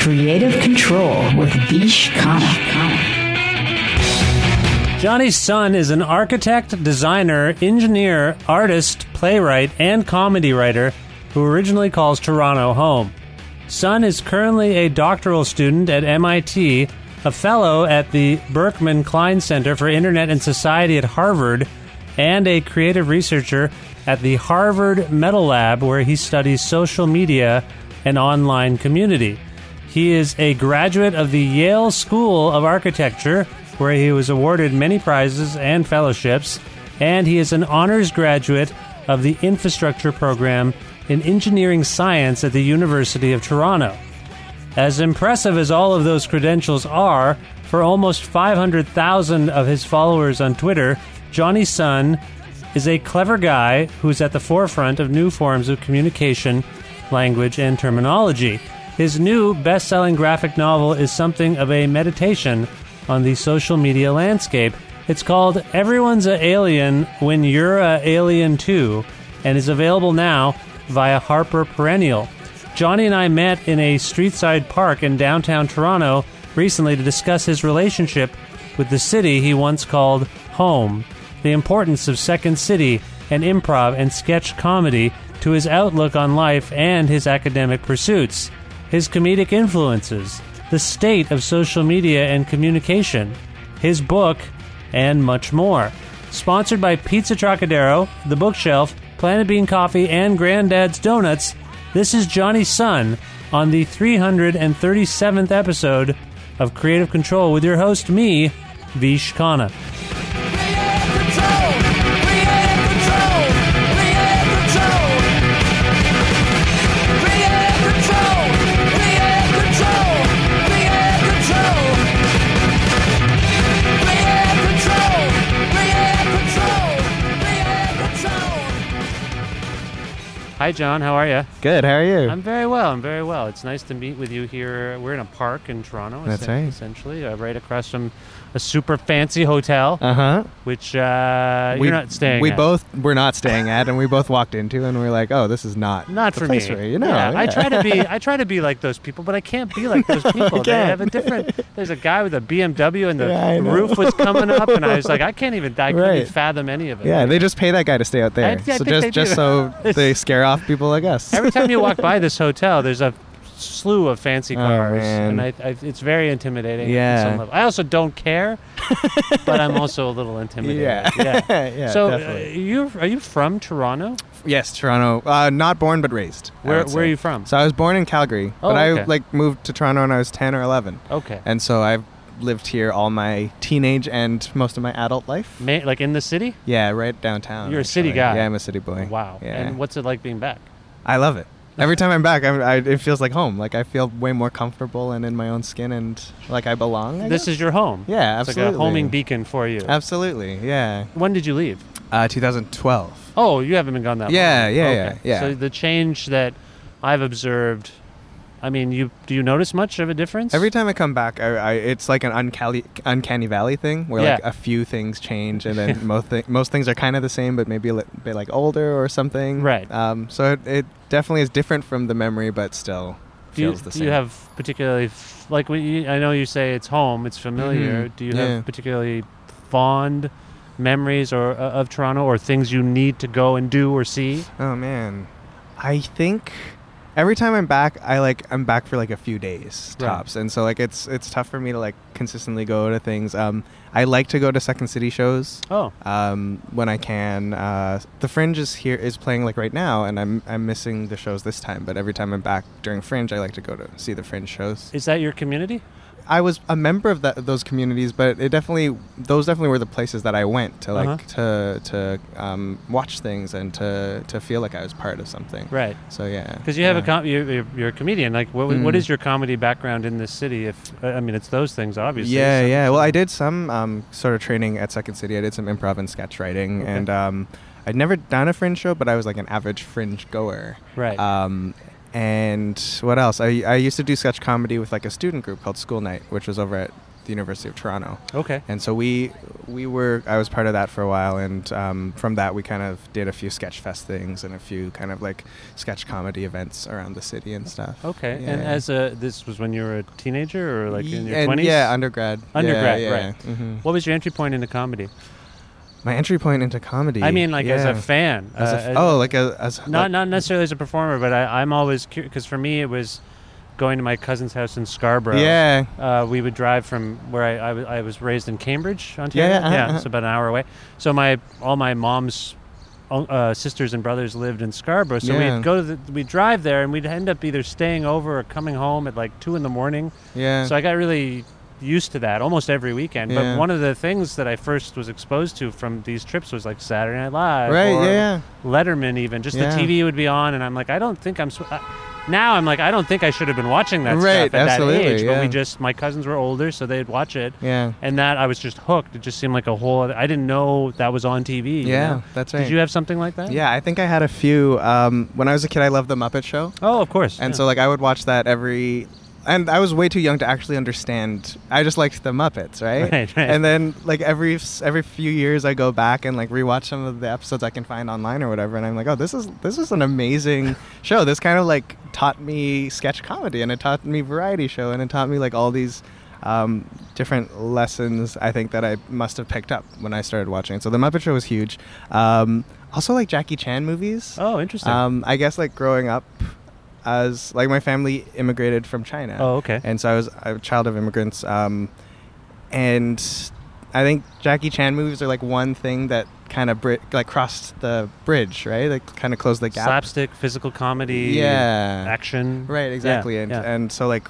Creative Control with Vish Khanna. Jonny Sun is an architect, designer, engineer, artist, playwright, and comedy writer who originally calls Toronto home. Sun is currently a doctoral student at MIT, a fellow at the Berkman Klein Center for Internet and Society at Harvard, and a creative researcher at the Harvard metaLAB, where he studies social media and online community. He is a graduate of the Yale School of Architecture, where he was awarded many prizes and fellowships, and he is an honors graduate of the infrastructure program in engineering science at the University of Toronto. As impressive as all of those credentials are, for almost 500,000 of his followers on Twitter, Jonny Sun is a clever guy who's at the forefront of new forms of communication, language, and terminology. His new best selling graphic novel is something of a meditation on the social media landscape. It's called Everyone's a Alien When You're a Alien Too and is available now via Harper Perennial. Jonny and I met in a streetside park in downtown Toronto recently to discuss his relationship with the city he once called home, the importance of Second City and improv and sketch comedy to his outlook on life and his academic pursuits his comedic influences, the state of social media and communication, his book, and much more. Sponsored by Pizza Trocadero, The Bookshelf, Planet Bean Coffee, and Granddad's Donuts, this is Jonny Sun on the 337th episode of Creative Control with your host, me, Vish Khanna. Hi, John. How are you? Good. How are you? I'm very well. I'm very well. It's nice to meet with you here. We're in a park in Toronto. That's right. Essentially, uh, right across from a super fancy hotel, Uh huh. which uh, you're not staying. We at. both were not staying at, and we both walked into, and we are like, "Oh, this is not Not for me. You. know, Yeah, I try to be. I try to be like those people, but I can't be like those people. they can't. have a different. There's a guy with a BMW, and the Yeah, roof was coming up, and I was like, I can't even. I Right. even fathom any of it. Yeah, they just pay that guy to stay out there, I- I so just just do. so they scare off people like us. Every time you walk by this hotel, there's a slew of fancy Oh, cars, man. and I, I, it's very intimidating. at Yeah. some level. I also don't care, but I'm also a little intimidated. yeah, yeah. yeah, so, uh, you are you from Toronto? yes, Toronto. Uh, not born but raised. Where Where are you from? So I was born in Calgary, Oh, but I okay. like moved to Toronto when I was ten or eleven, Okay. and so I've lived here all my teenage and most of my adult life. Ma- like in the city? Yeah, right downtown. You're a city guy. Yeah, I'm a city boy. Wow. Yeah. And what's it like being back? I love it. Every time I'm back, I'm, I, it feels like home. Like I feel way more comfortable and in my own skin, and like I belong. I This guess. is your home. yeah, It's absolutely. like a homing beacon for you. Absolutely, yeah. When did you leave? Uh, 2012. Oh, you haven't been gone that Yeah, long. yeah, Okay. yeah, yeah. So the change that I've observed I mean, you do you notice much of a difference? Every time I come back, I, I, it's like an uncanny, uncanny valley thing where like a few things change, and then most thi- most things are kind of the same, but maybe a li- bit like older or something. Right. Um, so it, it definitely is different from the memory, but still do you, feels the do same. you have particularly f- like when you, I know you say it's home, it's familiar. Mhm. Do you Yeah. have particularly fond memories or uh, of Toronto or things you need to go and do or see? Oh man, I think every time I'm back, I like I'm back for like a few days Right. tops, and so like it's it's tough for me to like consistently go to things. Um, I like to go to Second City shows. Oh, um, when I can. Uh, the Fringe is here is playing like right now, and I'm I'm missing the shows this time. But every time I'm back during Fringe, I like to go to see the Fringe shows. is that your community? I was a member of that those communities, but it definitely those definitely were the places that I went to like Uh-huh. to to um, watch things and to to feel like I was part of something. Right. So yeah. Because you have a com- you're, you're, a comedian. Like, what, what Mm. is your comedy background in this city? If I mean, it's those things, obviously. Yeah, So- yeah. Well, I did some um, sort of training at Second City. I did some improv and sketch writing, Okay. and um, I'd never done a fringe show, but I was like an average fringe goer. Right. Um, and what else? I, I used to do sketch comedy with like a student group called School Night, which was over at the University of Toronto. okay. And so we we were I was part of that for a while, and um, from that we kind of did a few sketch fest things and a few kind of like sketch comedy events around the city and stuff. Okay. And as a this was when you were a teenager or like in your twenties? Yeah, undergrad. Undergrad, yeah, right. hmm What was your entry point into comedy? My entry point into comedy. I mean, like as a fan. As a uh, f- oh, like a as not like- not necessarily as a performer, but I, I'm always curious because for me it was going to my cousin's house in Scarborough. Yeah. Uh, we would drive from where I, I, was, raised in Cambridge, Ontario. Yeah, uh-huh, uh-huh. it's about an hour away. So my all my mom's uh, sisters and brothers lived in Scarborough. So Yeah. we'd go to the, we'd drive there, and we'd end up either staying over or coming home at like two in the morning. Yeah. So I got really used to that almost every weekend. Yeah. But one of the things that I first was exposed to from these trips was like Saturday Night Live, right. or Yeah. yeah. Letterman, even just Yeah. the TV would be on, and I'm like, I don't think I'm. Sw- uh, now I'm like, I don't think I should have been watching that Right, stuff at absolutely, that age. But we just, my cousins were older, so they'd watch it, Yeah. and that I was just hooked. It just seemed like a whole. Other, I didn't know that was on TV. you Yeah, know? that's right. Did you have something like that? Yeah, I think I had a few. Um, when I was a kid, I loved the Muppet Show, Oh, of course. and yeah. so like I would watch that every. And I was way too young to actually understand. I just liked the Muppets, right? Right, right. And then like every every few years, I go back and like rewatch some of the episodes I can find online or whatever, and I'm like, oh, this is this is an amazing show. This kind of like taught me sketch comedy, and it taught me variety show, and it taught me like all these um, different lessons. I think that I must have picked up when I started watching it. So the Muppet Show was huge. Um, also, like Jackie Chan movies. oh, interesting. Um, I guess like growing up as like my family immigrated from China. Oh, okay. And so I was a child of immigrants. Um, and I think Jackie Chan movies are like one thing that kind of bri- like crossed the bridge, right? Like kind of closed the gap. Slapstick, physical comedy, Yeah. action. Right, exactly. Yeah, and yeah. and so like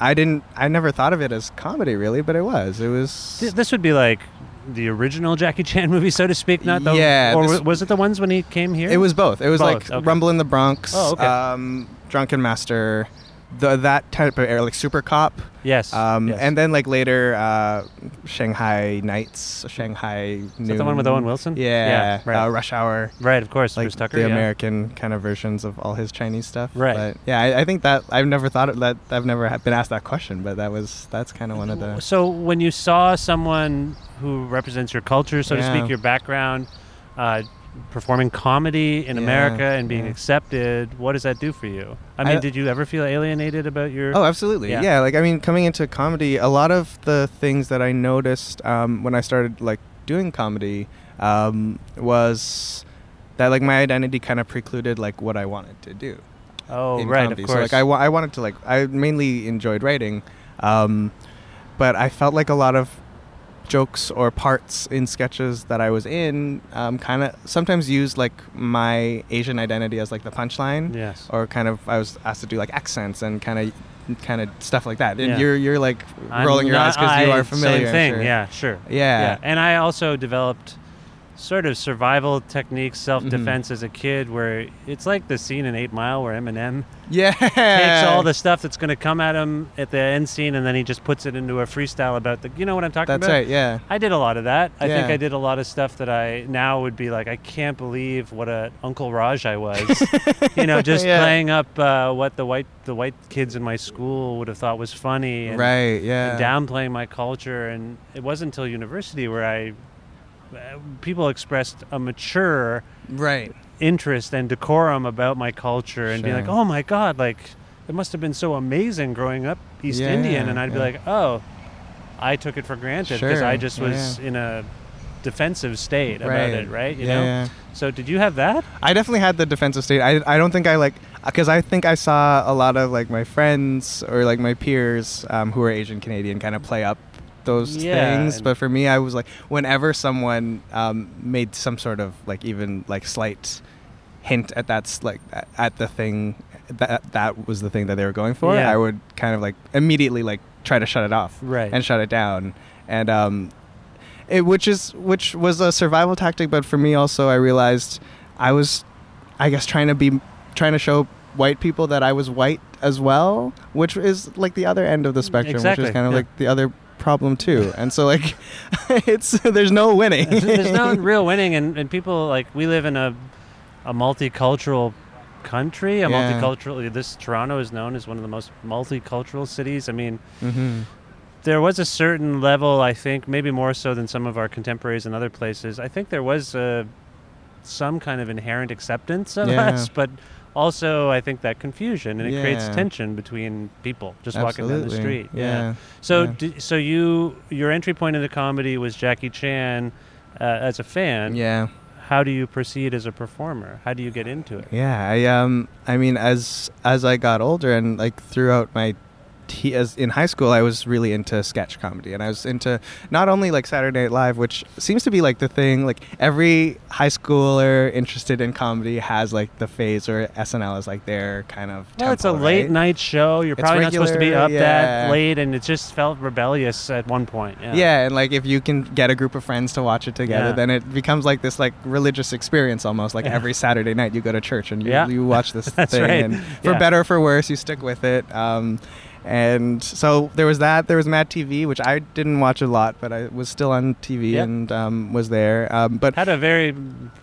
I didn't I never thought of it as comedy really, but it was. It was Th- This would be like the original Jackie Chan movie, so to speak, not the Yeah, Or this- was it the ones when he came here? It was both. It was Both, like okay. Rumble in the Bronx, Oh, okay. um, Drunken Master, the that type of era, like Super Cop, yes. um, yes. and then like later uh, Shanghai Nights, Shanghai. Is that the one with Owen Wilson? Yeah, Yeah, right. uh, Rush Hour. right, of course, Like Bruce Tucker. the yeah. American kind of versions of all his Chinese stuff, Right. But yeah, I, I think that I've never thought of that. I've never been asked that question, but that was that's kind of one of the. So when you saw someone who represents your culture, so to speak, your background, uh, performing comedy in Yeah, America and being yeah. accepted, what does that do for you? I mean, I- did you ever feel alienated about your? Oh, absolutely. Yeah. Yeah. Like I mean, coming into comedy, a lot of the things that I noticed um, when I started like doing comedy um, was that like my identity kind of precluded like what I wanted to do. Oh, right, comedy. of course. So like I, wa- I wanted to like I mainly enjoyed writing, um, but I felt like a lot of jokes or parts in sketches that I was in um, kind of sometimes used like my Asian identity as like the punchline yes. or kind of I was asked to do like accents and kind of kind of stuff like that. And Yeah. you're you're like I'm rolling your eyes because you are familiar. Same thing. sure. Yeah, sure. Yeah. And I also developed sort of survival techniques, self defense Mm-hmm. as a kid, where it's like the scene in Eight Mile where Eminem Yeah. takes all the stuff that's going to come at him at the end scene, and then he just puts it into a freestyle about the. You know what I'm talking That's about? right. Yeah. I did a lot of that. I think I did a lot of stuff that I now would be like, I can't believe what a Uncle Raj I was. you know, just Yeah. playing up uh, what the white the white kids in my school would have thought was funny, and, Right. Yeah. and downplaying my culture. And it wasn't until university where I people expressed a mature Right. interest and decorum about my culture and be Sure. like, oh my god, like it must have been so amazing growing up East Yeah, Indian, and I'd be like, oh, I took it for granted because Sure, I just was yeah. in a defensive state about Right. it, right? You yeah, know. yeah. So did you have that? I definitely had the defensive state. I, I don't think I like because I think I saw a lot of like my friends or like my peers um, who are Asian Canadian kind of play up those Yeah, things. But for me, I was like, whenever someone um, made some sort of like even like slight hint at that's like at- the thing that that was the thing that they were going for, Yeah. I would kind of like immediately like try to shut it off Right. and shut it down. And um, it, which is which was a survival tactic, but for me also, I realized I was, I guess, trying to be trying to show white people that I was white as well, which is like the other end of the spectrum, Exactly, which is kind of yeah. like the other problem too. and so like, it's there's no winning. There's no real winning, and, and people like we live in a a multicultural country. A Yeah. multicultural. This Toronto is known as one of the most multicultural cities. I mean, hmm there was a certain level, I think, maybe more so than some of our contemporaries in other places. I think there was uh, some kind of inherent acceptance of Yeah. us, but also I think that confusion and it creates tension between people just walking down the Absolutely. street. Yeah. So, Yeah. d- so you your entry point into comedy was Jackie Chan uh, as a fan. Yeah. How do you proceed as a performer? How do you get into it? Yeah, I um, I mean, as as I got older and like throughout my, te- as in high school, I was really into sketch comedy, and I was into not only like Saturday Night Live, which seems to be like the thing. Like every high schooler interested in comedy has like the phase where SNL is like their kind of. Well, it's a temple, late night show. You're It's probably not supposed to be regular, up that late, and it just felt rebellious at one point. Yeah. Yeah, and like if you can get a group of friends to watch it together, Yeah. then it becomes like this like religious experience almost. Like Yeah. every Saturday night, you go to church and you, Yeah. you watch this thing, right. and for Yeah. better or for worse, you stick with it. Um, and so there was that. There was Mad TV, which I didn't watch a lot, but I was still on TV Yep. and um, was there. Um, but had a very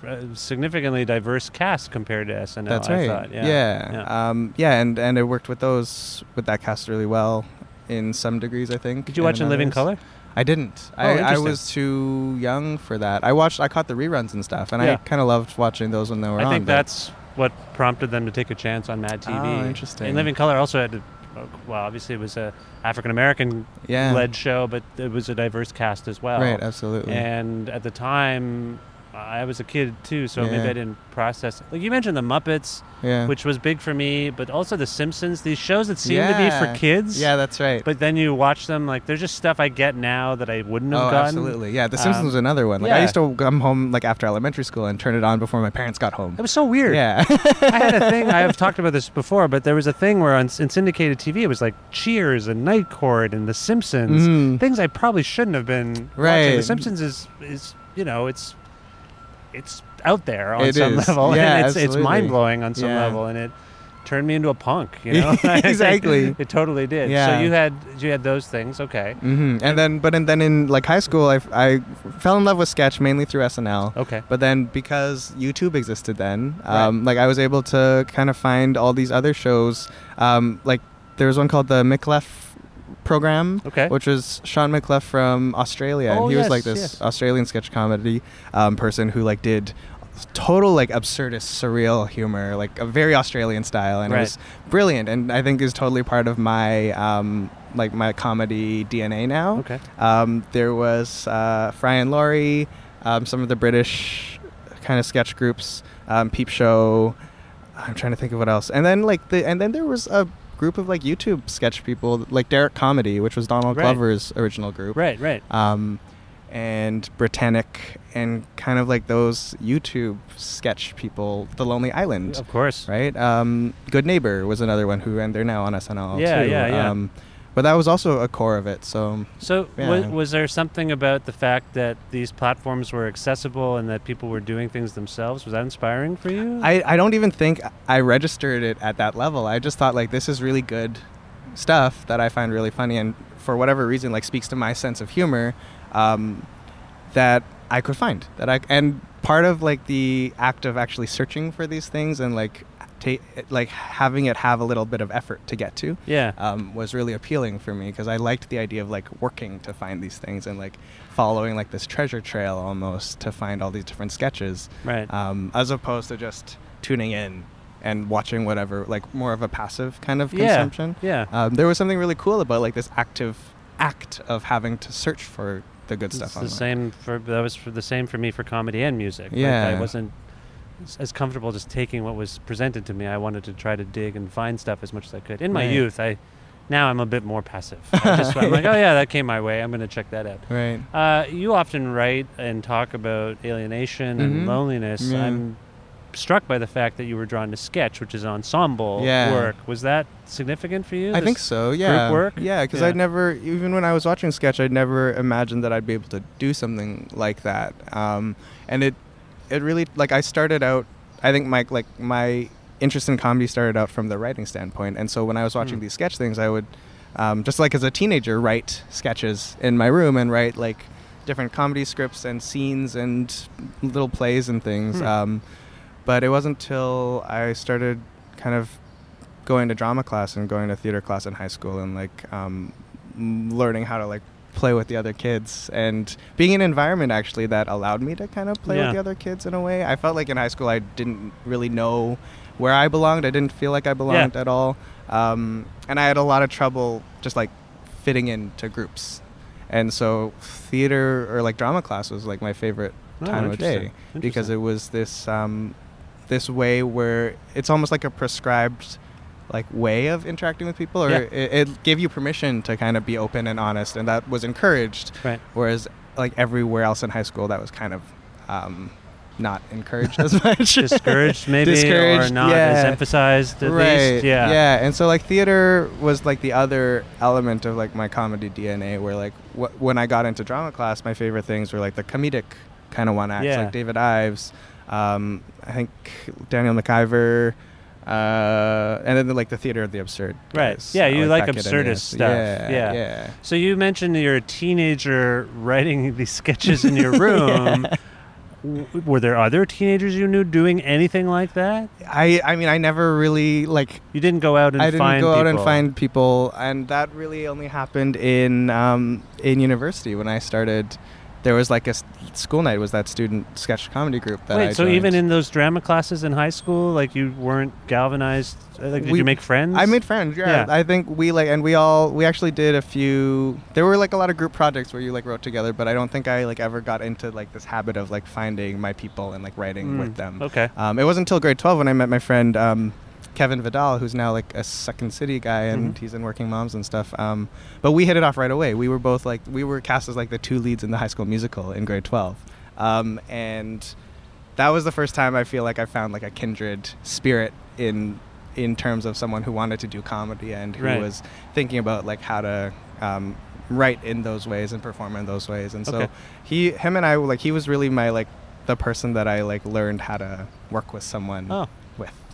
uh, significantly diverse cast compared to SNL. that's I right. thought. Yeah. yeah, Yeah. Um, yeah, and and it worked with those with that cast really well. In some degrees, I think. Did you watch In Living. Color? I didn't. Oh, I, I was too young for that. I watched. I caught the reruns and stuff, and Yeah. I kind of loved watching those when they were I on. I think that's what prompted them to take a chance on Mad TV. Oh, interesting. In Living Color also had, to, Uh, well, obviously it was a African American yeah. led show, but it was a diverse cast as well. Right. Absolutely. And at the time, I was a kid too, so maybe I didn't process. Like you mentioned, the Muppets, yeah. which was big for me, but also the Simpsons. These shows that seem to be for kids. Yeah, that's right. But then you watch them, like there's just stuff I get now that I wouldn't have oh, gotten. absolutely. Yeah, The Um, Simpsons was another one. Like I used to come home like after elementary school and turn it on before my parents got home. It was so weird. Yeah. I had a thing. I have talked about this before, but there was a thing where on in syndicated TV, it was like Cheers and Night Court and The Simpsons, Mhm. things I probably shouldn't have been watching. The Simpsons is is you know it's it's out there on It some is. level, Yeah, and it's it's mind blowing on some Yeah. level, and it turned me into a punk. You know, Exactly. it totally did. Yeah. So you had you had those things, okay? hmm And then, but in, then in like high school, I, I fell in love with sketch mainly through SNL. Okay. But then because YouTube existed then, um, like I was able to kind of find all these other shows. Um, like there was one called the Micallef program, Okay. which was Shaun Micallef from Australia, Oh, and he was like this yes. Australian sketch comedy um, person who like did total like absurdist surreal humor like a very australian style and Right. it was brilliant and i think is totally part of my um like my comedy dna now Okay. um, there was uh, Fry and Laurie, um, some of the British kind of sketch groups, um, Peep Show. I'm trying to think of what else. And then like the and then there was a group of like YouTube sketch people like Derrick Comedy, which was Donald Right. Glover's original group. Right. Right. Um, and Britanick and kind of like those YouTube sketch people, The Lonely Island Of course. right? Um, Good Neighbor was another one who, and they're now on SNL Yeah, too. yeah, yeah. Um, but that was also a core of it. So So, Yeah. was, was there something about the fact that these platforms were accessible and that people were doing things themselves? Was that inspiring for you? I, I don't even think I registered it at that level. I just thought like this is really good stuff that I find really funny and for whatever reason like speaks to my sense of humor um, that I could find that I and part of like the act of actually searching for these things and like ta- like having it have a little bit of effort to get to yeah. um, was really appealing for me because I liked the idea of like working to find these things and like following like this treasure trail almost to find all these different sketches right. um, as opposed to just tuning in and watching whatever, like more of a passive kind of yeah. consumption. Yeah. Um, there was something really cool about like this active act of having to search for the good It's stuff. the online. same for that was for the same for me for comedy and music. Like, Yeah. I wasn't as comfortable just taking what was presented to me. I wanted to try to dig and find stuff as much as I could. In my Right. youth, I now I'm a bit more passive. I just, I'm like, oh yeah, that came my way. I'm going to check that out. Right. Uh, you often write and talk about alienation Mhm. and loneliness. Yeah. I'm struck by the fact that you were drawn to sketch, which is ensemble Yeah. work. Was that significant for you? I think so. Yeah. Group work? Yeah, because Yeah. I'd never, even when I was watching sketch, I'd never imagined that I'd be able to do something like that. Um, and it, it really like I started out. I think my like my interest in comedy started out from the writing standpoint, and so when I was watching Mm. these sketch things, I would, um, just like as a teenager, write sketches in my room and write like different comedy scripts and scenes and little plays and things. Hmm. Um, but it wasn't until I started kind of going to drama class and going to theater class in high school and like um, learning how to like play with the other kids and being in an environment actually that allowed me to kind of play Yeah. with the other kids in a way. I felt like in high school I didn't really know where I belonged. I didn't feel like I belonged at all, um, and I had a lot of trouble just like fitting into groups. And so theater or like drama class was like my favorite Oh, time of day because it was this um, this way where it's almost like a prescribed like way of interacting with people or Yeah. it, it gave you permission to kind of be open and honest and that was encouraged Right. whereas like everywhere else in high school that was kind of um, not encouraged as much discouraged maybe or Discouraged, not as emphasized at right least yeah yeah and so like theater was like the other element of like my comedy dna where like wh- when i got into drama class my favorite things were like the comedic kind of one acts Yeah. like david ives um, i think daniel macivor uh, and then like the theater of the absurd Right. guys. Yeah, I you like and absurdist stuff. yeah Yeah. yeah so you mentioned you're a teenager writing these sketches in your room W- were there other teenagers you knew doing anything like that i i mean i never really like you didn't go out and I didn't find go out and people. find people, and that really only happened in um, in university when I started. There was like a school night. Was that student sketch comedy group that I Wait, so even in those drama classes in high school, like you weren't galvanized? uh, Like, did We- you make friends? I made friends. Yeah. Yeah. I think we like, and we all we actually did a few. There were like a lot of group projects where you like wrote together, but I don't think I like ever got into like this habit of like finding my people and like writing Mm, with them. Okay. Um, it wasn't until grade 12 when I met my friend um, Kevin Vidal, who's now like a Second City guy and Mhm. he's in Working Moms and stuff. Um, but we hit it off right away. We were both like, we were cast as like the two leads in the high school musical in grade 12. Um, and that was the first time I feel like I found like a kindred spirit in in terms of someone who wanted to do comedy and who Right. was thinking about like how to um, write in those ways and perform in those ways. And so Okay. he, him and I, like he was really my like the person that I like learned how to work with someone Oh.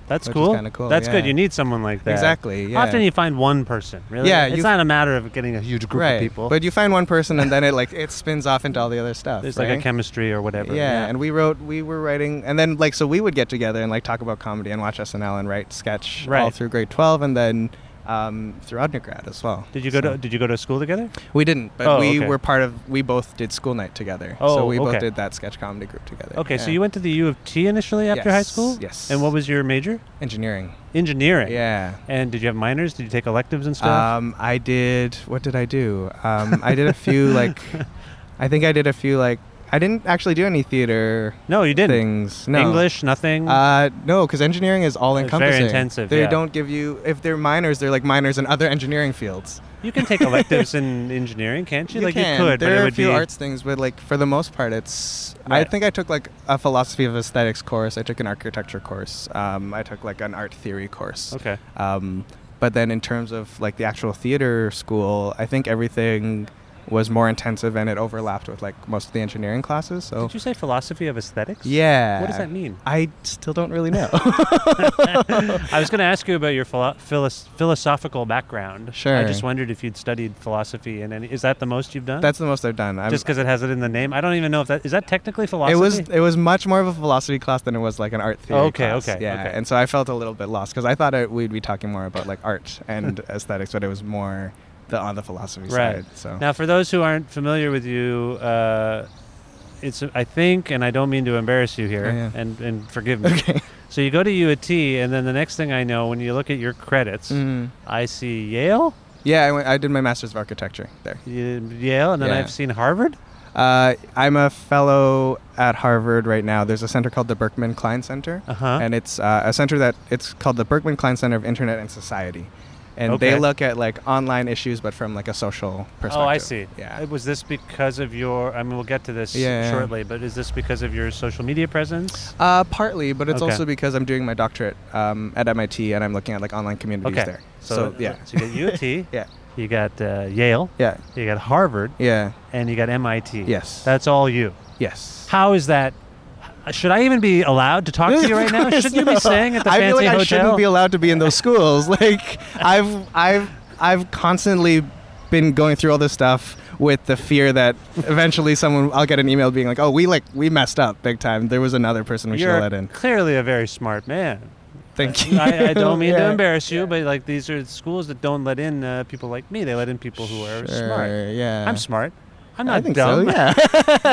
That's cool. cool, That's good. You need someone like that. Exactly. Yeah. Often you find one person. Really. Yeah, It's not a matter of getting a huge group right. of people. But you find one person and then it like it spins off into all the other stuff. There's right? like a chemistry or whatever. Yeah, and we wrote, we were writing, and then like so we would get together and like talk about comedy and watch SNL and write sketch all through grade twelve, and then um, through undergrad as well. Did you go So- to Did you go to school together? We didn't, but Oh, we okay. were part of. We both did school night together. Oh, so we okay. both did that sketch comedy group together. Okay, so you went to the U of T initially after high school. yes. And what was your major? engineering. Engineering. Yeah. And did you have minors? Did you take electives and stuff? Um, I did. What did I do? Um, I did a few like. I think I did a few like. I didn't actually do any theater no, you didn't. things. No. English, nothing. Uh, no, because engineering is all It's very encompassing. intensive, They yeah. don't give you if they're minors. They're like minors in other engineering fields. you can take electives in engineering, can't you? like can. you could, There but it are would a few be arts things, but like for the most part, it's. I think I took like a philosophy of aesthetics course. I took an architecture course. Um, I took like an art theory course. Okay. Um, but then in terms of like the actual theater school, I think everything was more intensive and it overlapped with like most of the engineering classes. So Did you say philosophy of aesthetics? yeah, What does that mean? I still don't really know. I was going to ask you about your philo- philos- philosophical background. Sure. I just wondered if you'd studied philosophy and. Is that the most you've done? That's the most I've done. I'm, just because it has it in the name. I don't even know if that is that technically philosophy. it was it was much more of a philosophy class than it was like an art theory Okay, class. okay, yeah. okay. And so I felt a little bit lost because I thought it, we'd be talking more about like art and aesthetics, but it was more the on the philosophy right. side. So Now, for those who aren't familiar with you, uh, it's I think, and I don't mean to embarrass you here, Oh, yeah. and and forgive me. okay. So you go to U of T, and then the next thing I know, when you look at your credits, Mhm. I see Yale, Yeah, I, went, I did my master's of architecture there. Yale, and then Yeah. I've seen Harvard. Uh, I'm a fellow at Harvard right now. There's a center called the Berkman Klein Center, Uh-huh. and it's uh, a center that it's called the Berkman Klein Center of Internet and Society, and Okay. they look at like online issues, but from like a social perspective. Oh, I see. Yeah. Uh, Was this because of your? I mean, we'll get to this Yeah. shortly, but is this because of your social media presence? Uh, partly, but it's Okay. also because I'm doing my doctorate um, at MIT and I'm looking at like online communities Okay. there. So, So, yeah, So you got U of T. yeah, You got uh, Yale. yeah, You got Harvard, yeah, and you got MIT. Yes. That's all you. yes. How is that? Should I even be allowed to talk to you right now? Shouldn't you be staying at the I fancy feel like hotel? I shouldn't be allowed to be in those schools. like I've I've I've constantly been going through all this stuff with the fear that eventually someone I'll get an email being like, "Oh, we like we messed up big time. There was another person we should have let in." clearly a very smart man. Thank you. I, I don't mean to embarrass you, but like these are schools that don't let in uh, people like me. They let in people who are smart. Yeah. I'm smart. I'm I not think dumb. so. Yeah.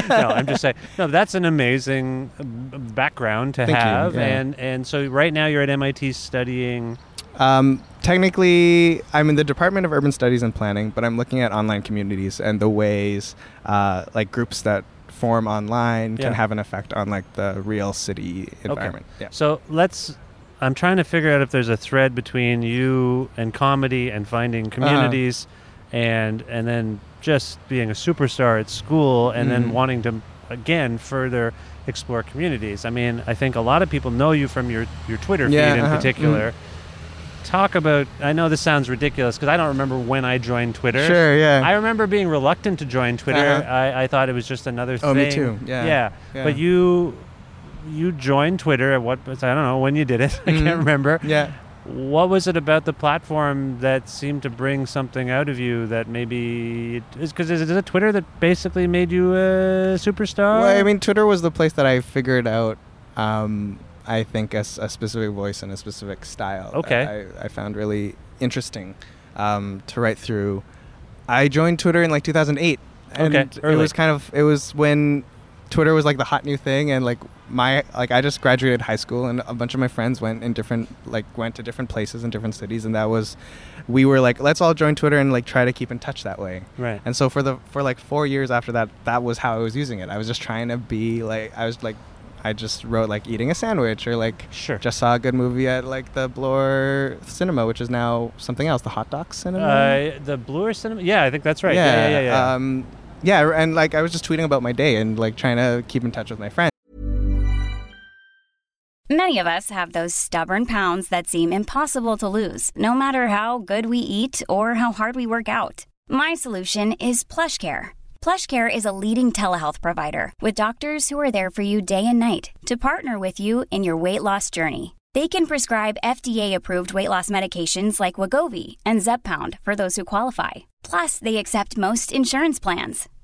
no, I'm just saying. No, that's an amazing uh, background to Thank you, have, yeah. and and so right now you're at MIT studying. Um, technically, I'm in the Department of Urban Studies and Planning, but I'm looking at online communities and the ways, uh, like groups that form online Yeah. can have an effect on like the real city environment. Yeah. So let's. I'm trying to figure out if there's a thread between you and comedy and finding Uh-huh. communities, and and then just being a superstar at school, and then Mhm. wanting to again further explore communities. I mean, I think a lot of people know you from your your Twitter feed in uh-huh, particular. Talk about. I know this sounds ridiculous because I don't remember when I joined Twitter. Sure. Yeah. I remember being reluctant to join Twitter. Uh-huh. I, I thought it was just another Oh, thing. me too. Yeah. Yeah. Yeah. But you you joined Twitter at what I don't know when you did it. I can't Mhm. remember. yeah. What was it about the platform that seemed to bring something out of you that maybe is because is it, is it Twitter that basically made you a superstar? Well, I mean, Twitter was the place that I figured out. Um, I think a specific voice and a specific style. Okay. I, I found really interesting um, to write through. I joined Twitter in like 2008, and Okay, it was kind of it was when Twitter was like the hot new thing, and like my like I just graduated high school, and a bunch of my friends went in different like went to different places in different cities, and that was we were like let's all join Twitter and like try to keep in touch that way. right. And so for the for like four years after that, that was how I was using it. I was just trying to be like I was like I just wrote like eating a sandwich or like Sure. just saw a good movie at like the Bloor Cinema, which is now something else, the Hot Docs Cinema. Uh, the Bloor Cinema. Yeah, I think that's right. Yeah, yeah, yeah. yeah. Um, yeah, and like I was just tweeting about my day and like trying to keep in touch with my friends. Many of us have those stubborn pounds that seem impossible to lose, no matter how good we eat or how hard we work out. My solution is PlushCare. PlushCare is a leading telehealth provider with doctors who are there for you day and night to partner with you in your weight loss journey. They can prescribe FDA-approved weight loss medications like Wegovy and Zepbound for those who qualify. Plus, they accept most insurance plans.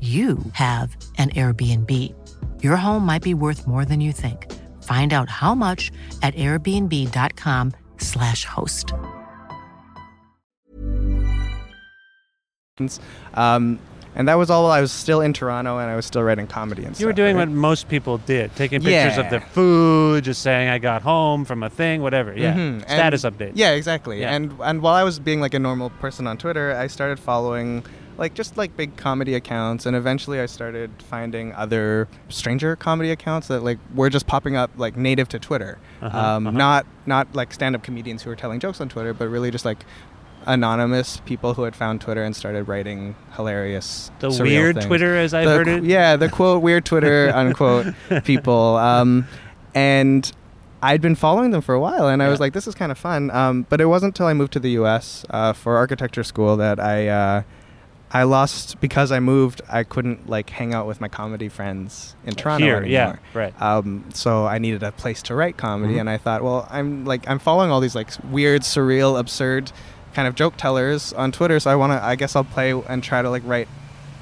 you have an Airbnb. Your home might be worth more than you think. Find out how much at airbnb.com/slash host. Um, and that was all while I was still in Toronto and I was still writing comedy and stuff. You were doing right? what most people did, taking pictures of the food, just saying I got home from a thing, whatever. Yeah, Mhm. status And- update. Yeah, exactly. Yeah. And and while I was being like a normal person on Twitter, I started following like just like big comedy accounts and eventually I started finding other stranger comedy accounts that like were just popping up like native to Twitter. Uh-huh, um, uh-huh. not not like stand-up comedians who were telling jokes on Twitter, but really just like anonymous people who had found Twitter and started writing hilarious The weird things. Twitter, as I've The heard it. Yeah, the quote weird Twitter unquote people. Um, and I'd been following them for a while, and I was like, this is kind of fun. Um, but it wasn't until I moved to the U.S. Uh, for architecture school that I uh, I lost because I moved. I couldn't like hang out with my comedy friends in Toronto Here, anymore. yeah, right. Um, so I needed a place to write comedy, Mhm. and I thought, well, I'm like I'm following all these like weird, surreal, absurd kind of joke tellers on Twitter. So I want to. I guess I'll play and try to like write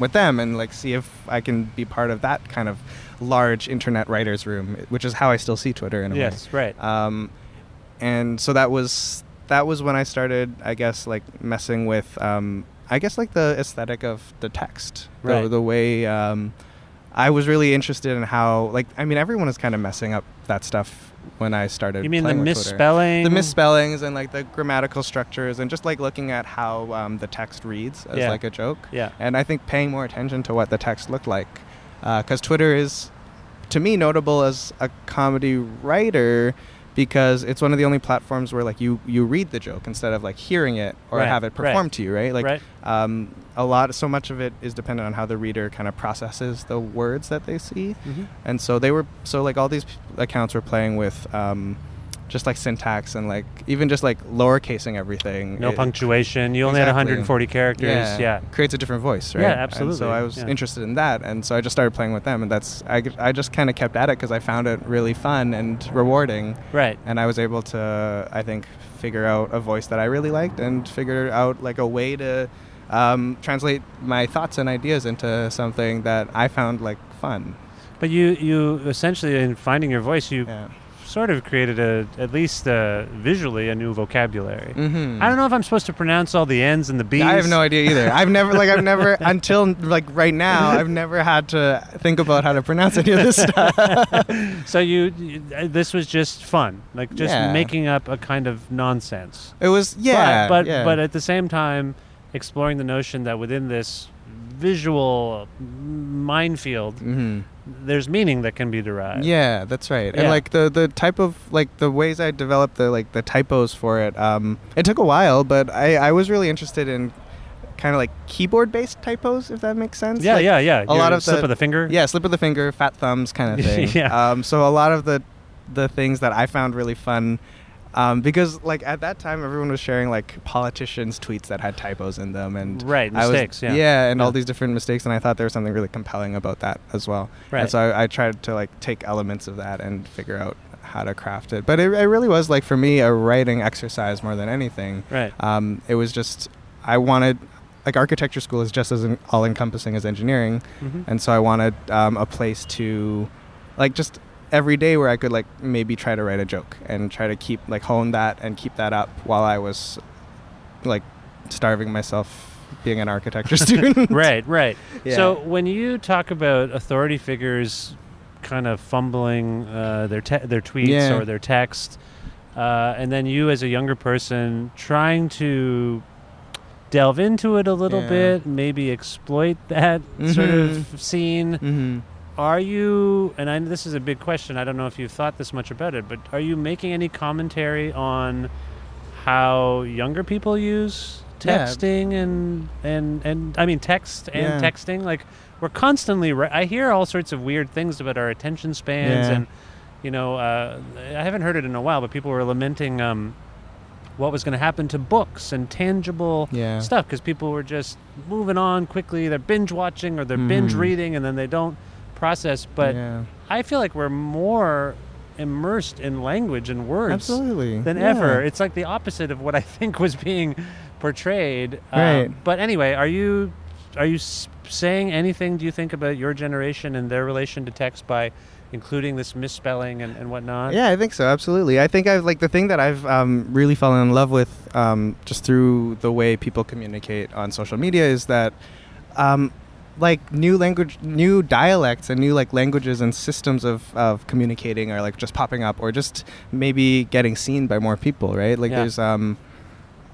with them and like see if I can be part of that kind of large internet writers room, which is how I still see Twitter in a way. Yes, right. Um, and so that was that was when I started, I guess, like messing with, um, I guess, like the aesthetic of the text, the, Right. the way um, I was really interested in how, like, I mean, everyone is kind of messing up that stuff when I started. You mean the misspelling? the misspellings and like the grammatical structures, and just like looking at how um, the text reads as Yeah. like a joke. Yeah. And I think paying more attention to what the text looked like, because Twitter is, to me, notable as a comedy writer because it's one of the only platforms where like you you read the joke instead of like hearing it or Right, have it right. performed to you, right? Like Right. um, a lot, so much of it is dependent on how the reader kind of processes the words that they see, Mhm. and so they were so like all these p- accounts were playing with. Um, just like syntax and like even just like lowercasing everything. No It- punctuation. You only had 140 characters. Yeah. creates a different voice, right? Yeah, And absolutely, so I was yeah. interested in that, and so I just started playing with them, and that's I, I just kind of kept at it because I found it really fun and rewarding, Right. and I was able to I think figure out a voice that I really liked and figure out like a way to um, translate my thoughts and ideas into something that I found like fun. But you, you essentially, in finding your voice, you Yeah. Sort of created a, at least uh, visually, a new vocabulary. Mhm. I don't know if I'm supposed to pronounce all the N's and the B's. I have no idea either. I've never like I've never until like right now I've never had to think about how to pronounce any of this stuff. So you, you, uh, this was just fun, like just Yeah. making up a kind of nonsense. It was yeah, but but, yeah. but at the same time, exploring the notion that within this visual minefield, Mhm. there's meaning that can be derived. Yeah, that's right. Yeah. And like the the type of like the ways I developed the like the typos for it. Um, it took a while, but I I was really interested in kind of like keyboard based typos, if that makes sense. Yeah, Like, yeah, yeah. A Your lot of slip the, of the finger. Yeah, slip of the finger, fat thumbs, kind of thing. Yeah. Um, so a lot of the the things that I found really fun. Um, because like at that time everyone was sharing like politicians tweets that had typos in them and Right, I was- mistakes, yeah. and Yeah. all these different mistakes and I thought there was something really compelling about that as well Right. and so I, I tried to like take elements of that and figure out how to craft it but it, it really was like for me a writing exercise more than anything Right. um, it was just I wanted like architecture school is just as all encompassing as engineering Mhm. and so I wanted um, a place to like just every day where I could like maybe try to write a joke and try to keep like hone that and keep that up while I was like starving myself being an architecture student. right, right. Yeah. So when you talk about authority figures kind of fumbling uh, their te- their tweets Yeah. or their text, uh, and then you as a younger person trying to delve into it a little Yeah. bit, maybe exploit that sort of Mhm. scene. Mhm. Are you? And I, this is a big question. I don't know if you've thought this much about it, but are you making any commentary on how younger people use Yeah. texting and and and I mean text and Yeah. texting? Like we're constantly. Re- I hear all sorts of weird things about our attention spans, Yeah. and you know, uh, I haven't heard it in a while, but people were lamenting. Um, what was going to happen to books and tangible Yeah. stuff because people were just moving on quickly. They're binge watching or they're binge Mhm. reading and then they don't process. But Yeah. I feel like we're more immersed in language and words Absolutely. than Yeah. ever. It's like the opposite of what I think was being portrayed. Um, Right. but anyway, are you are you saying anything? Do you think about your generation and their relation to text by including this misspelling and, and whatnot? Yeah, I think so. Absolutely. I think I've like the thing that I've um, really fallen in love with um, just through the way people communicate on social media is that um, like new language, new dialects, and new like languages and systems of, of communicating are like just popping up, or just maybe getting seen by more people, right? Like Yeah. there's um,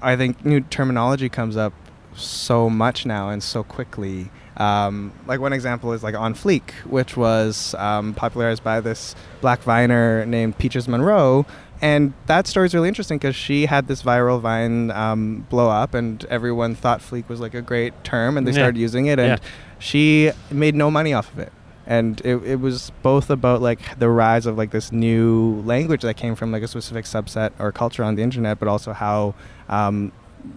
I think new terminology comes up so much now and so quickly. Um, like one example is like on fleek, which was um, popularized by this black viner named Peaches Monroee, and that story is really interesting because she had this viral vine um, blow up, and everyone thought fleek was like a great term, and they Yeah. started using it, and Yeah. she made no money off of it. And it, it was both about like the rise of like this new language that came from like a specific subset or culture on the internet, but also how um,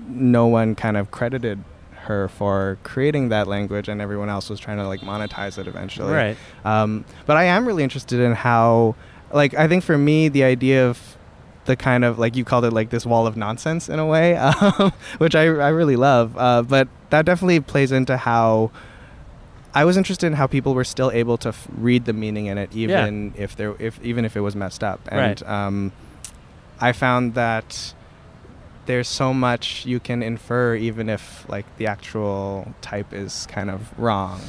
no one kind of credited her for creating that language, and everyone else was trying to like monetize it eventually. Right. Um, but I am really interested in how, like, I think for me, the idea of the kind of like you called it like this wall of nonsense in a way, um, which I, I really love. Uh, but that definitely plays into how I was interested in how people were still able to f- read the meaning in it, even if there if even if it was messed up. And Right. um, I found that there's so much you can infer, even if like the actual type is kind of wrong.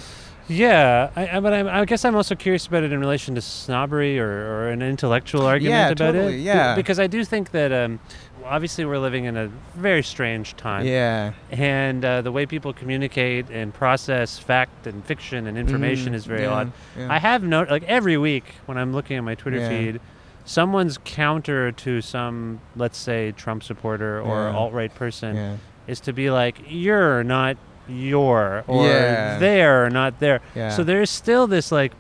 Yeah, I, I, but I'm, I guess I'm also curious about it in relation to snobbery or, or an intellectual argument Yeah, about totally, it. Yeah. because I do think that um, obviously we're living in a very strange time. Yeah. And uh, the way people communicate and process fact and fiction and information Mhm, is very yeah, odd. yeah. I have noted, like every week when I'm looking at my Twitter feed, someone's counter to some, let's say, Trump supporter or alt right person is to be like, you're not your, or Yeah. they're not there. Yeah. So there's still this like,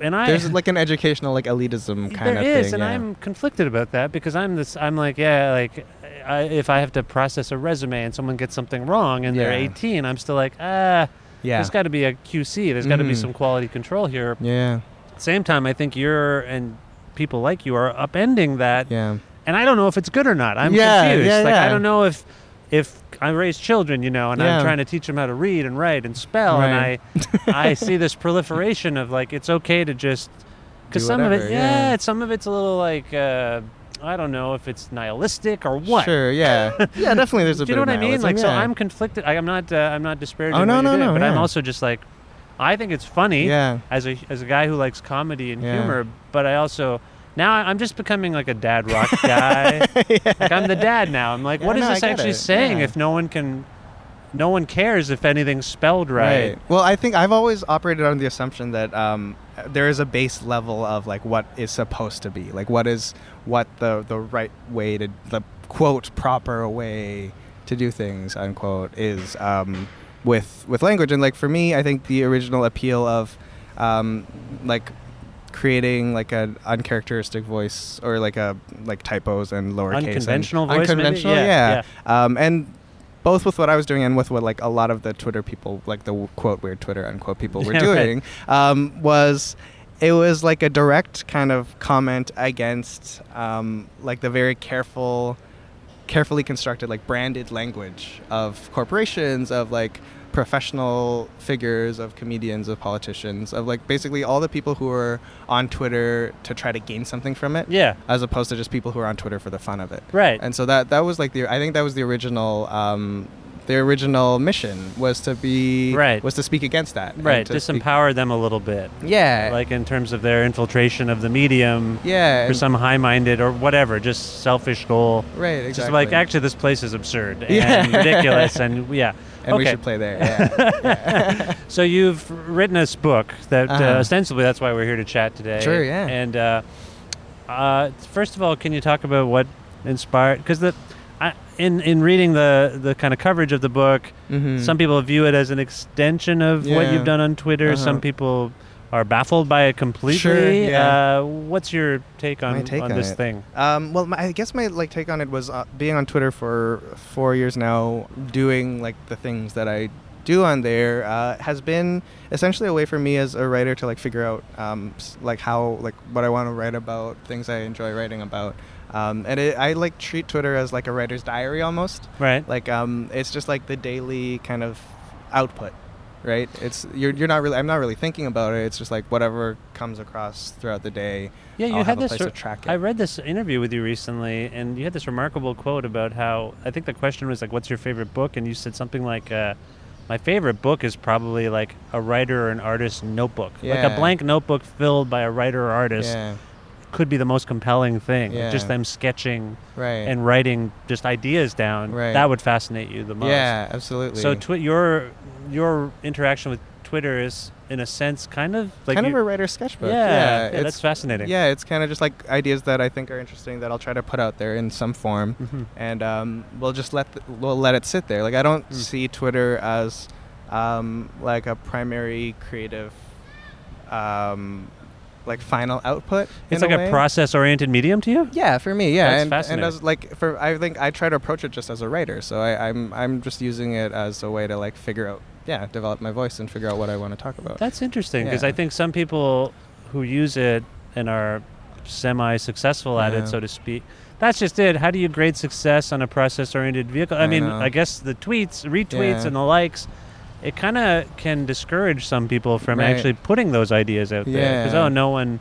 and I There's like an educational like elitism kind there of is, thing. and yeah. I'm conflicted about that because I'm this. I'm like, yeah, like, I, if I have to process a resume and someone gets something wrong and they're 18, I'm still like, ah, Yeah. there's got to be a QC. There's got to be Mhm. some quality control here. yeah. Same time, I think you're and people like you are upending that, Yeah. and I don't know if it's good or not. I'm Yeah, confused. yeah, like, I don't know if if I raise children, you know, and Yeah. I'm trying to teach them how to read and write and spell, and I I see this proliferation of like it's okay to just because some of it, yeah, yeah. some of it's a little like uh, I don't know if it's nihilistic or what. Sure. Yeah. yeah. Definitely. There's a Do you know what I mean? Like, so. I'm conflicted. I, I'm not. Uh, I'm not disparaging Oh, no, no, doing, no, but I'm also just like, I think it's funny Yeah. as a as a guy who likes comedy and Yeah. humor. But I also now I'm just becoming like a dad rock guy. Like I'm the dad now. I'm like, Yeah, what is no, this actually it. saying Yeah. if no one can, no one cares if anything's spelled right. Well, I think I've always operated on the assumption that um, there is a base level of like what is supposed to be, like what is what the the right way to the quote proper way to do things unquote is um, with with language. And like for me, I think the original appeal of um, like creating like an uncharacteristic voice or like a like typos and lowercase and- Unconventional voice, maybe? unconventional Yeah, yeah, Um, and both with what I was doing and with what like a lot of the Twitter people, like the quote weird Twitter unquote people were Yeah, right. doing, um, was it was like a direct kind of comment against um, like the very careful, carefully constructed like branded language of corporations of like professional figures of comedians of politicians of like basically all the people who are on Twitter to try to gain something from it Yeah. as opposed to just people who are on Twitter for the fun of it Right. and so that that was like the I think that was the original um, the original mission was to be Right. was to speak against that Right. to speak- Disempower them a little bit. yeah Like in terms of their infiltration of the medium. yeah For some high-minded or whatever, just selfish goal. right exactly Just like actually, this place is absurd and Yeah. ridiculous, and yeah. And we okay. should play there yeah So you've written this book that uh, Uh-huh. ostensibly that's why we're here to chat today. Sure, yeah. And uh, uh, first of all, can you talk about what inspired? Because the I, in in reading the the kind of coverage of the book, Mhm. some people view it as an extension of what you've done on Twitter. Some Uh-huh. people are baffled by it completely. Sure, yeah. uh, what's your take on, take on on this it. thing? Um, well, my, I guess my like take on it was uh, being on Twitter for four years now, doing like the things that I do on there uh, has been essentially a way for me as a writer to like figure out um, like how like what I want to write about, things I enjoy writing about, um, and it, I like treat Twitter as like a writer's diary almost. Right. Like um, it's just like the daily kind of output. Right, it's you're, you're not really. I'm not really thinking about it. It's just like whatever comes across throughout the day. Yeah, you I'll had have a this. place re- to track it. I read this interview with you recently, and you had this remarkable quote about how I think the question was like, "What's your favorite book?" And you said something like, uh, my favorite book is probably like a writer or an artist notebook. Like a blank notebook filled by a writer or artist Yeah. Could be the most compelling thing. Like, Just them sketching Right. and writing just ideas down. Right. That would fascinate you the most. Yeah, absolutely. So twi- your your interaction with Twitter is in a sense kind of like kind of a writer's sketchbook. Yeah, yeah, it's that's fascinating. Yeah, it's kind of just like ideas that I think are interesting that I'll try to put out there in some form, Mhm. and um, we'll just let the, we'll let it sit there. Like I don't Mm. see Twitter as um, like a primary creative, um, like final output. It's like a, a, process oriented medium to you? Yeah, for me, yeah, That's and, fascinating. and as like for I think I try to approach it just as a writer, so I, I'm I'm just using it as a way to like figure out, yeah, develop my voice and figure out what I want to talk about. That's interesting because Yeah. I think some people who use it and are semi successful at Yeah. it, so to speak. That's just it. How do you grade success on a process oriented vehicle? I, I mean, know. I guess the tweets, retweets, Yeah. and the likes, it kind of can discourage some people from Right. actually putting those ideas out there. Because, oh, no one,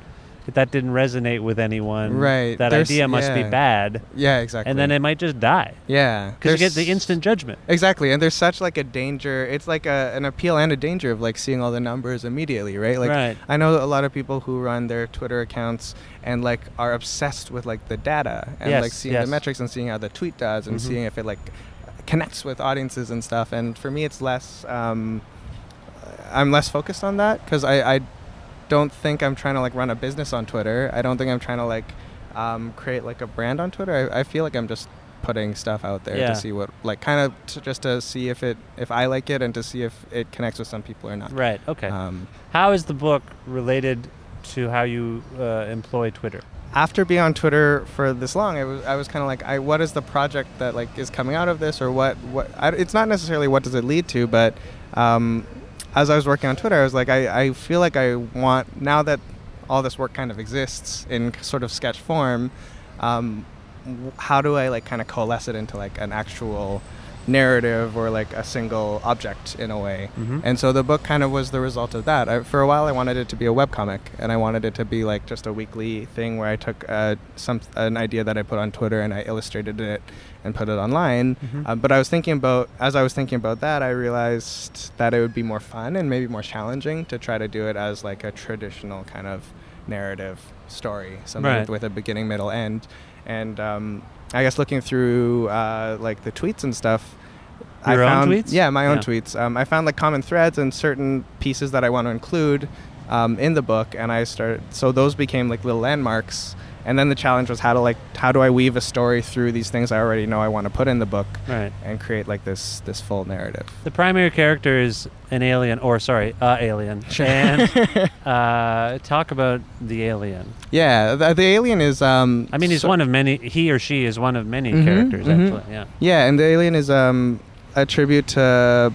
that didn't resonate with anyone. Right. That There's- idea must be bad. yeah, exactly. And then it might just die. yeah, Because you get the instant judgment. Exactly, and there's such like a danger. It's like a, an appeal and a danger of like seeing all the numbers immediately, right? Like Right. I know a lot of people who run their Twitter accounts and like are obsessed with like the data and Yes, like seeing yes. the metrics and seeing how the tweet does and Mhm. seeing if it like connects with audiences and stuff. And for me, it's less. Um, I'm less focused on that because I, I don't think I'm trying to like run a business on Twitter. I don't think I'm trying to like um, create like a brand on Twitter. I, I feel like I'm just putting stuff out there Yeah. to see what like kind of to, just to see if it if I like it and to see if it connects with some people or not. Right. Okay. Um, how is the book related to how you uh, employ Twitter? After being on Twitter for this long, I was I was kind of like, I what is the project that like is coming out of this, or what what? I, it's not necessarily what does it lead to, but um, as I was working on Twitter, I was like, I, I feel like I want now that all this work kind of exists in sort of sketch form. Um, how do I like kind of coalesce it into like an actual narrative or like a single object in a way? Mhm. And so the book kind of was the result of that. I, for a while, I wanted it to be a webcomic, and I wanted it to be like just a weekly thing where I took uh, some an idea that I put on Twitter and I illustrated it and put it online. Mhm. Uh, but I was thinking about as I was thinking about that, I realized that it would be more fun and maybe more challenging to try to do it as like a traditional kind of narrative story, something Right. with, with a beginning, middle, end. And um, I guess looking through uh, like the tweets and stuff. Your I own found, tweets? Yeah, my own Yeah. tweets. Um, I found like common threads and certain pieces that I want to include um, in the book, and I started. So those became like little landmarks. And then the challenge was how to like how do I weave a story through these things I already know I want to put in the book Right. and create like this this full narrative. The primary character is an alien, or sorry, a alien. And uh, talk about the alien. Yeah, the, the alien is. Um, I mean, he's so- one of many. He or she is one of many Mhm, characters. mhm. Actually, yeah. Yeah, and the alien is um, a tribute to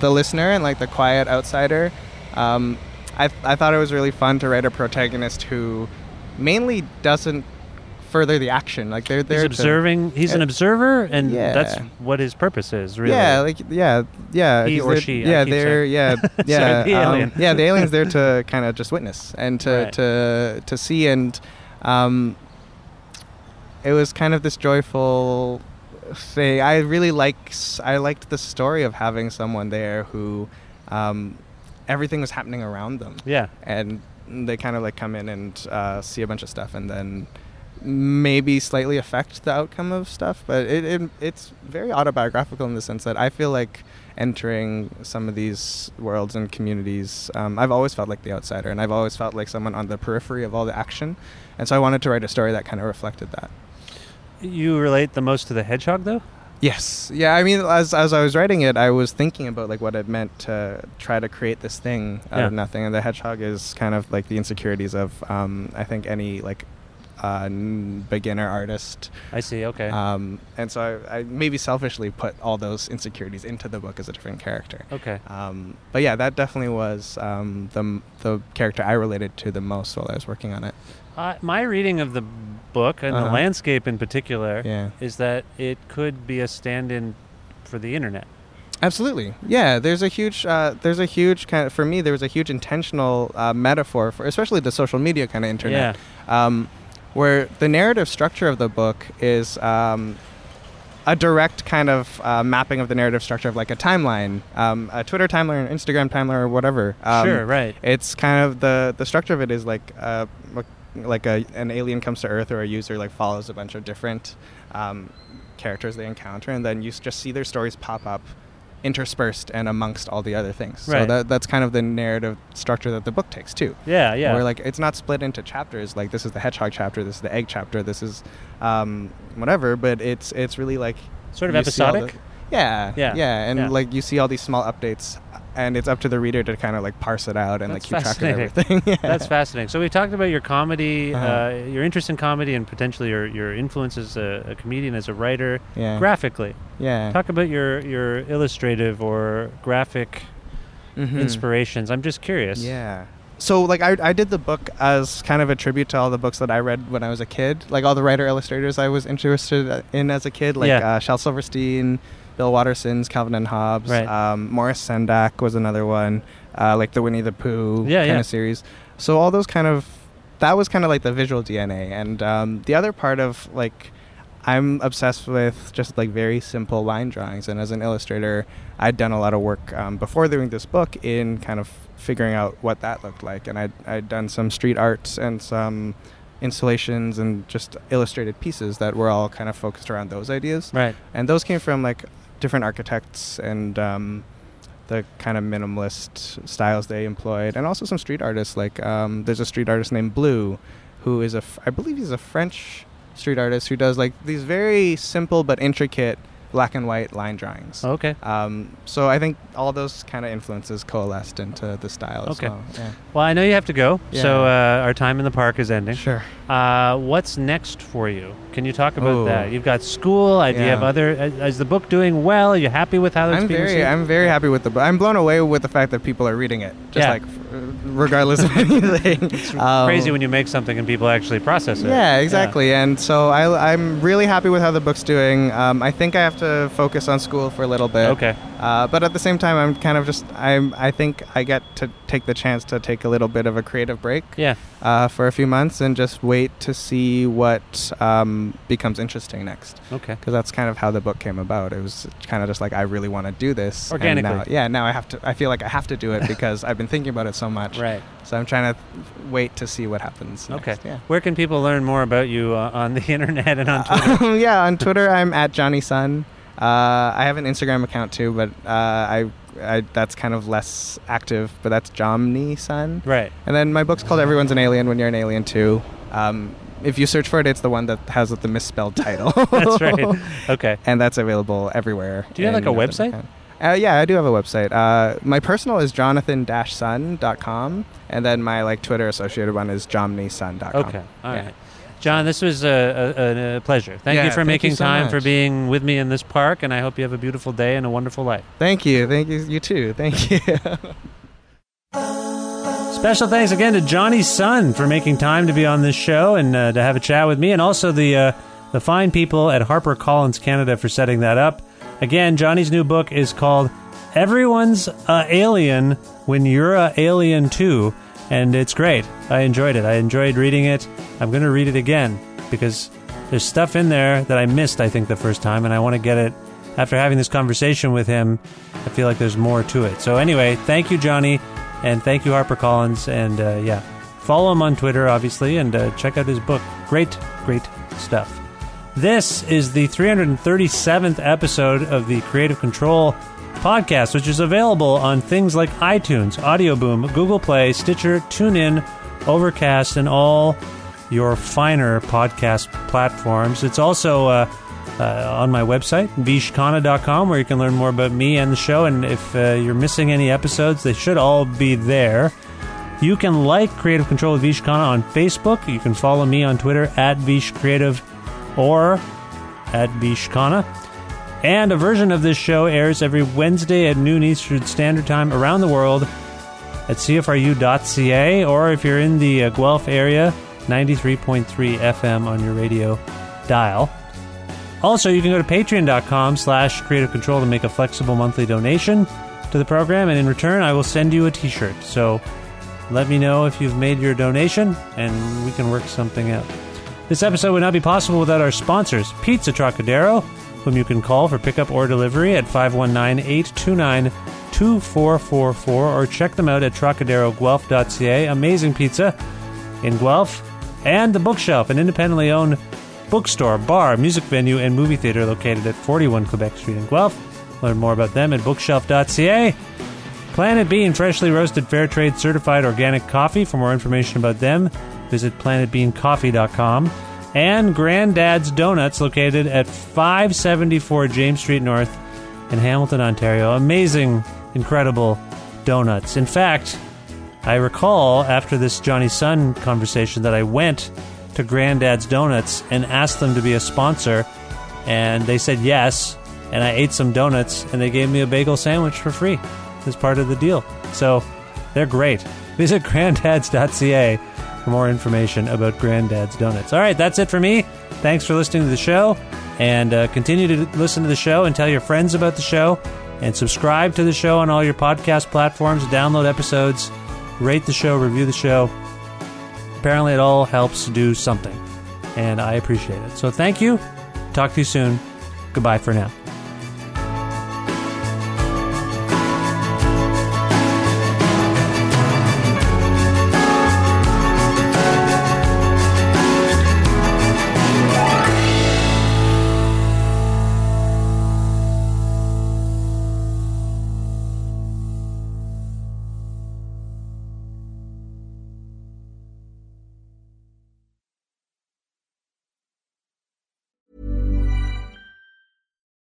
the listener and like the quiet outsider. Um, I, I thought it was really fun to write a protagonist who mainly doesn't further the action. Like they're He's there. observing. He's an Uh, observer, and yeah. that's what his purpose is. Really. Yeah, like yeah, yeah. He or she, Yeah, they're saying. yeah, yeah. the um, yeah, the alien's there to kind of just witness and to Right. to to see and um, it was kind of this joyful thing. I really like I liked the story of having someone there who um, everything was happening around them Yeah. and they kind of like come in and uh, see a bunch of stuff and then maybe slightly affect the outcome of stuff but it, it it's very autobiographical in the sense that i feel like entering some of these worlds and communities um, i've always felt like the outsider and i've always felt like someone on the periphery of all the action and so i wanted to write a story that kind of reflected that You relate the most to the hedgehog, though. Yes. Yeah. I mean, as as I was writing it, I was thinking about like what it meant to try to create this thing out of nothing, and the hedgehog is kind of like the insecurities of um, I think any like uh, n- beginner artist. I see. Okay. Um, and so I, I maybe selfishly put all those insecurities into the book as a different character. okay. Um, but yeah, that definitely was um, the the character I related to the most while I was working on it. Uh, my reading of the book and the Uh-huh. landscape in particular Yeah. is that it could be a stand-in for the internet. Absolutely, yeah. There's a huge, uh, there's a huge kind of for me. There was a huge intentional uh, metaphor for, especially the social media kind of internet, um, where the narrative structure of the book is um, a direct kind of uh, mapping of the narrative structure of like a timeline, um, a Twitter timeline, or Instagram timeline, or whatever. Um, Sure, right. It's kind of the the structure of it is like uh, like- a an alien comes to Earth or a user like follows a bunch of different um, characters they encounter, and then you just see their stories pop up interspersed and amongst all the other things. Right. So that that's kind of the narrative structure that the book takes too. Yeah, yeah. Where like it's not split into chapters. Like this is the hedgehog chapter, this is the egg chapter, this is um, whatever. But it's it's really like Sort of all the- episodic? yeah, Yeah, yeah, and yeah. like you see all these small updates, and it's up to the reader to kind of like parse it out and That's like keep track of everything. yeah. That's fascinating. So we talked about your comedy, uh Uh-huh. your interest in comedy, and potentially your, your influence as a, a comedian, as a writer, Yeah. graphically. Yeah. Talk about your, your illustrative or graphic Mhm. inspirations. I'm just curious. Yeah. So like I, I did the book as kind of a tribute to all the books that I read when I was a kid, like all the writer illustrators I was interested in as a kid, like Yeah. uh, Shel Silverstein, Bill Watterson's, Calvin and Hobbes, Right. um, Maurice Sendak was another one, uh, like the Winnie the Pooh Yeah, kind yeah. of series. So all those kind of that was kind of like the visual DNA, and um, the other part of like I'm obsessed with just like very simple line drawings, and as an illustrator, I'd done a lot of work um, before doing this book in kind of figuring out what that looked like, and I'd, I'd done some street arts and some installations and just illustrated pieces that were all kind of focused around those ideas. Right. And those came from like different architects and um, the kind of minimalist styles they employed, and also some street artists. Like um, there's a street artist named Blu, who is a f- I believe he's a French street artist who does like these very simple but intricate black and white line drawings. Okay. Um, so I think all those kind of influences coalesced into the style as Okay. well. Yeah. Well, I know you have to go, so uh, our time in the park is ending. Sure. Uh, what's next for you? Can you talk about Oh. that? You've got school. Uh, Do you have other? Uh, is the book doing well? Are you happy with how it's I'm being very, received? I'm very happy with the book. I'm blown away with the fact that people are reading it, just Yeah. like regardless of anything. It's Um, crazy when you make something and people actually process it. Yeah, exactly. And so I, I'm really happy with how the book's doing. Um, I think I have to focus on school for a little bit. Okay. Uh, but at the same time, I'm kind of just I'm. I think I get to take the chance to take a little bit of a creative break. Yeah. Uh, for a few months and just wait to see what um, becomes interesting next. Okay. Because that's kind of how the book came about. It was kind of just like I really want to do this. and Organically. now- yeah. Now I have to. I feel like I have to do it because I've been thinking about it so much. Right. So I'm trying to wait to see what happens. Okay. Yeah. Where can people learn more about you uh, on the internet and on Twitter? yeah, on Twitter I'm at Jonny Sun. Uh, I have an Instagram account too, but uh, I, I that's kind of less active. But that's Jomny Sun. Right. And then my book's called Everyone's an Alien When You're an Alien Too. Um, if you search for it, it's the one that has the misspelled title. That's right. Okay. And that's available everywhere. Do you have, like, a website? Uh, yeah, I do have a website. Uh, my personal is jonathan-sun.com, and then my like Twitter associated one is jomnysun.com. Okay. All right. John, this was a, a, a pleasure. Thank Yeah, you for thank making you so time for being with me in this park, and I hope you have a beautiful day and a wonderful life. Thank you. Thank you. You too. Thank you. Special thanks again to Jonny Sun for making time to be on this show and uh, to have a chat with me, and also the uh, the fine people at HarperCollins Canada for setting that up. Again, Johnny's new book is called "Everyone's a Alien When You're a Alien Too," and it's great. I enjoyed it. I enjoyed reading it. I'm going to read it again because there's stuff in there that I missed. I think the first time, and I want to get it. After having this conversation with him, I feel like there's more to it. So anyway, thank you, Jonny. And thank you, HarperCollins. And uh, yeah, follow him on Twitter, obviously, and uh, check out his book. Great, great stuff. This is the 337th episode of the Creative Control podcast, which is available on things like iTunes, Audio Boom, Google Play, Stitcher, TuneIn, Overcast, and all your finer podcast platforms. It's also uh, uh, on my website, vishkhanna.com, where you can learn more about me and the show. And if uh, you're missing any episodes, they should all be there. You can like Creative Control with Vish Khanna on Facebook. You can follow me on Twitter at Vish Creative or at vishkana. And a version of this show airs every Wednesday at noon Eastern Standard Time around the world at CFRU.ca, or if you're in the uh, Guelph area, 93.3 FM on your radio dial. Also, you can go to patreon.com slash creative control to make a flexible monthly donation to the program, and in return, I will send you a t shirt. So let me know if you've made your donation, and we can work something out. This episode would not be possible without our sponsors Pizza Trocadero, whom you can call for pickup or delivery at 519 829 2444 or check them out at trocaderoguelph.ca. Amazing pizza in Guelph. And The Bookshelf, an independently owned bookstore, bar, music venue, and movie theater located at 41 Quebec Street in Guelph. Learn more about them at bookshelf.ca. Planet Bean, freshly roasted, fair trade certified organic coffee. For more information about them, visit planetbeancoffee.com. And Granddad's Donuts, located at 574 James Street North in Hamilton, Ontario. Amazing, incredible donuts. In fact, I recall after this Jonny Sun conversation that I went to Granddad's Donuts and asked them to be a sponsor, and they said yes. And I ate some donuts, and they gave me a bagel sandwich for free as part of the deal. So they're great. Visit granddads.ca for more information about Granddad's Donuts. All right, that's it for me. Thanks for listening to the show, and uh, continue to listen to the show and tell your friends about the show, and subscribe to the show on all your podcast platforms. Download episodes, rate the show, review the show. Apparently, it all helps do something, and I appreciate it. So, thank you. Talk to you soon. Goodbye for now.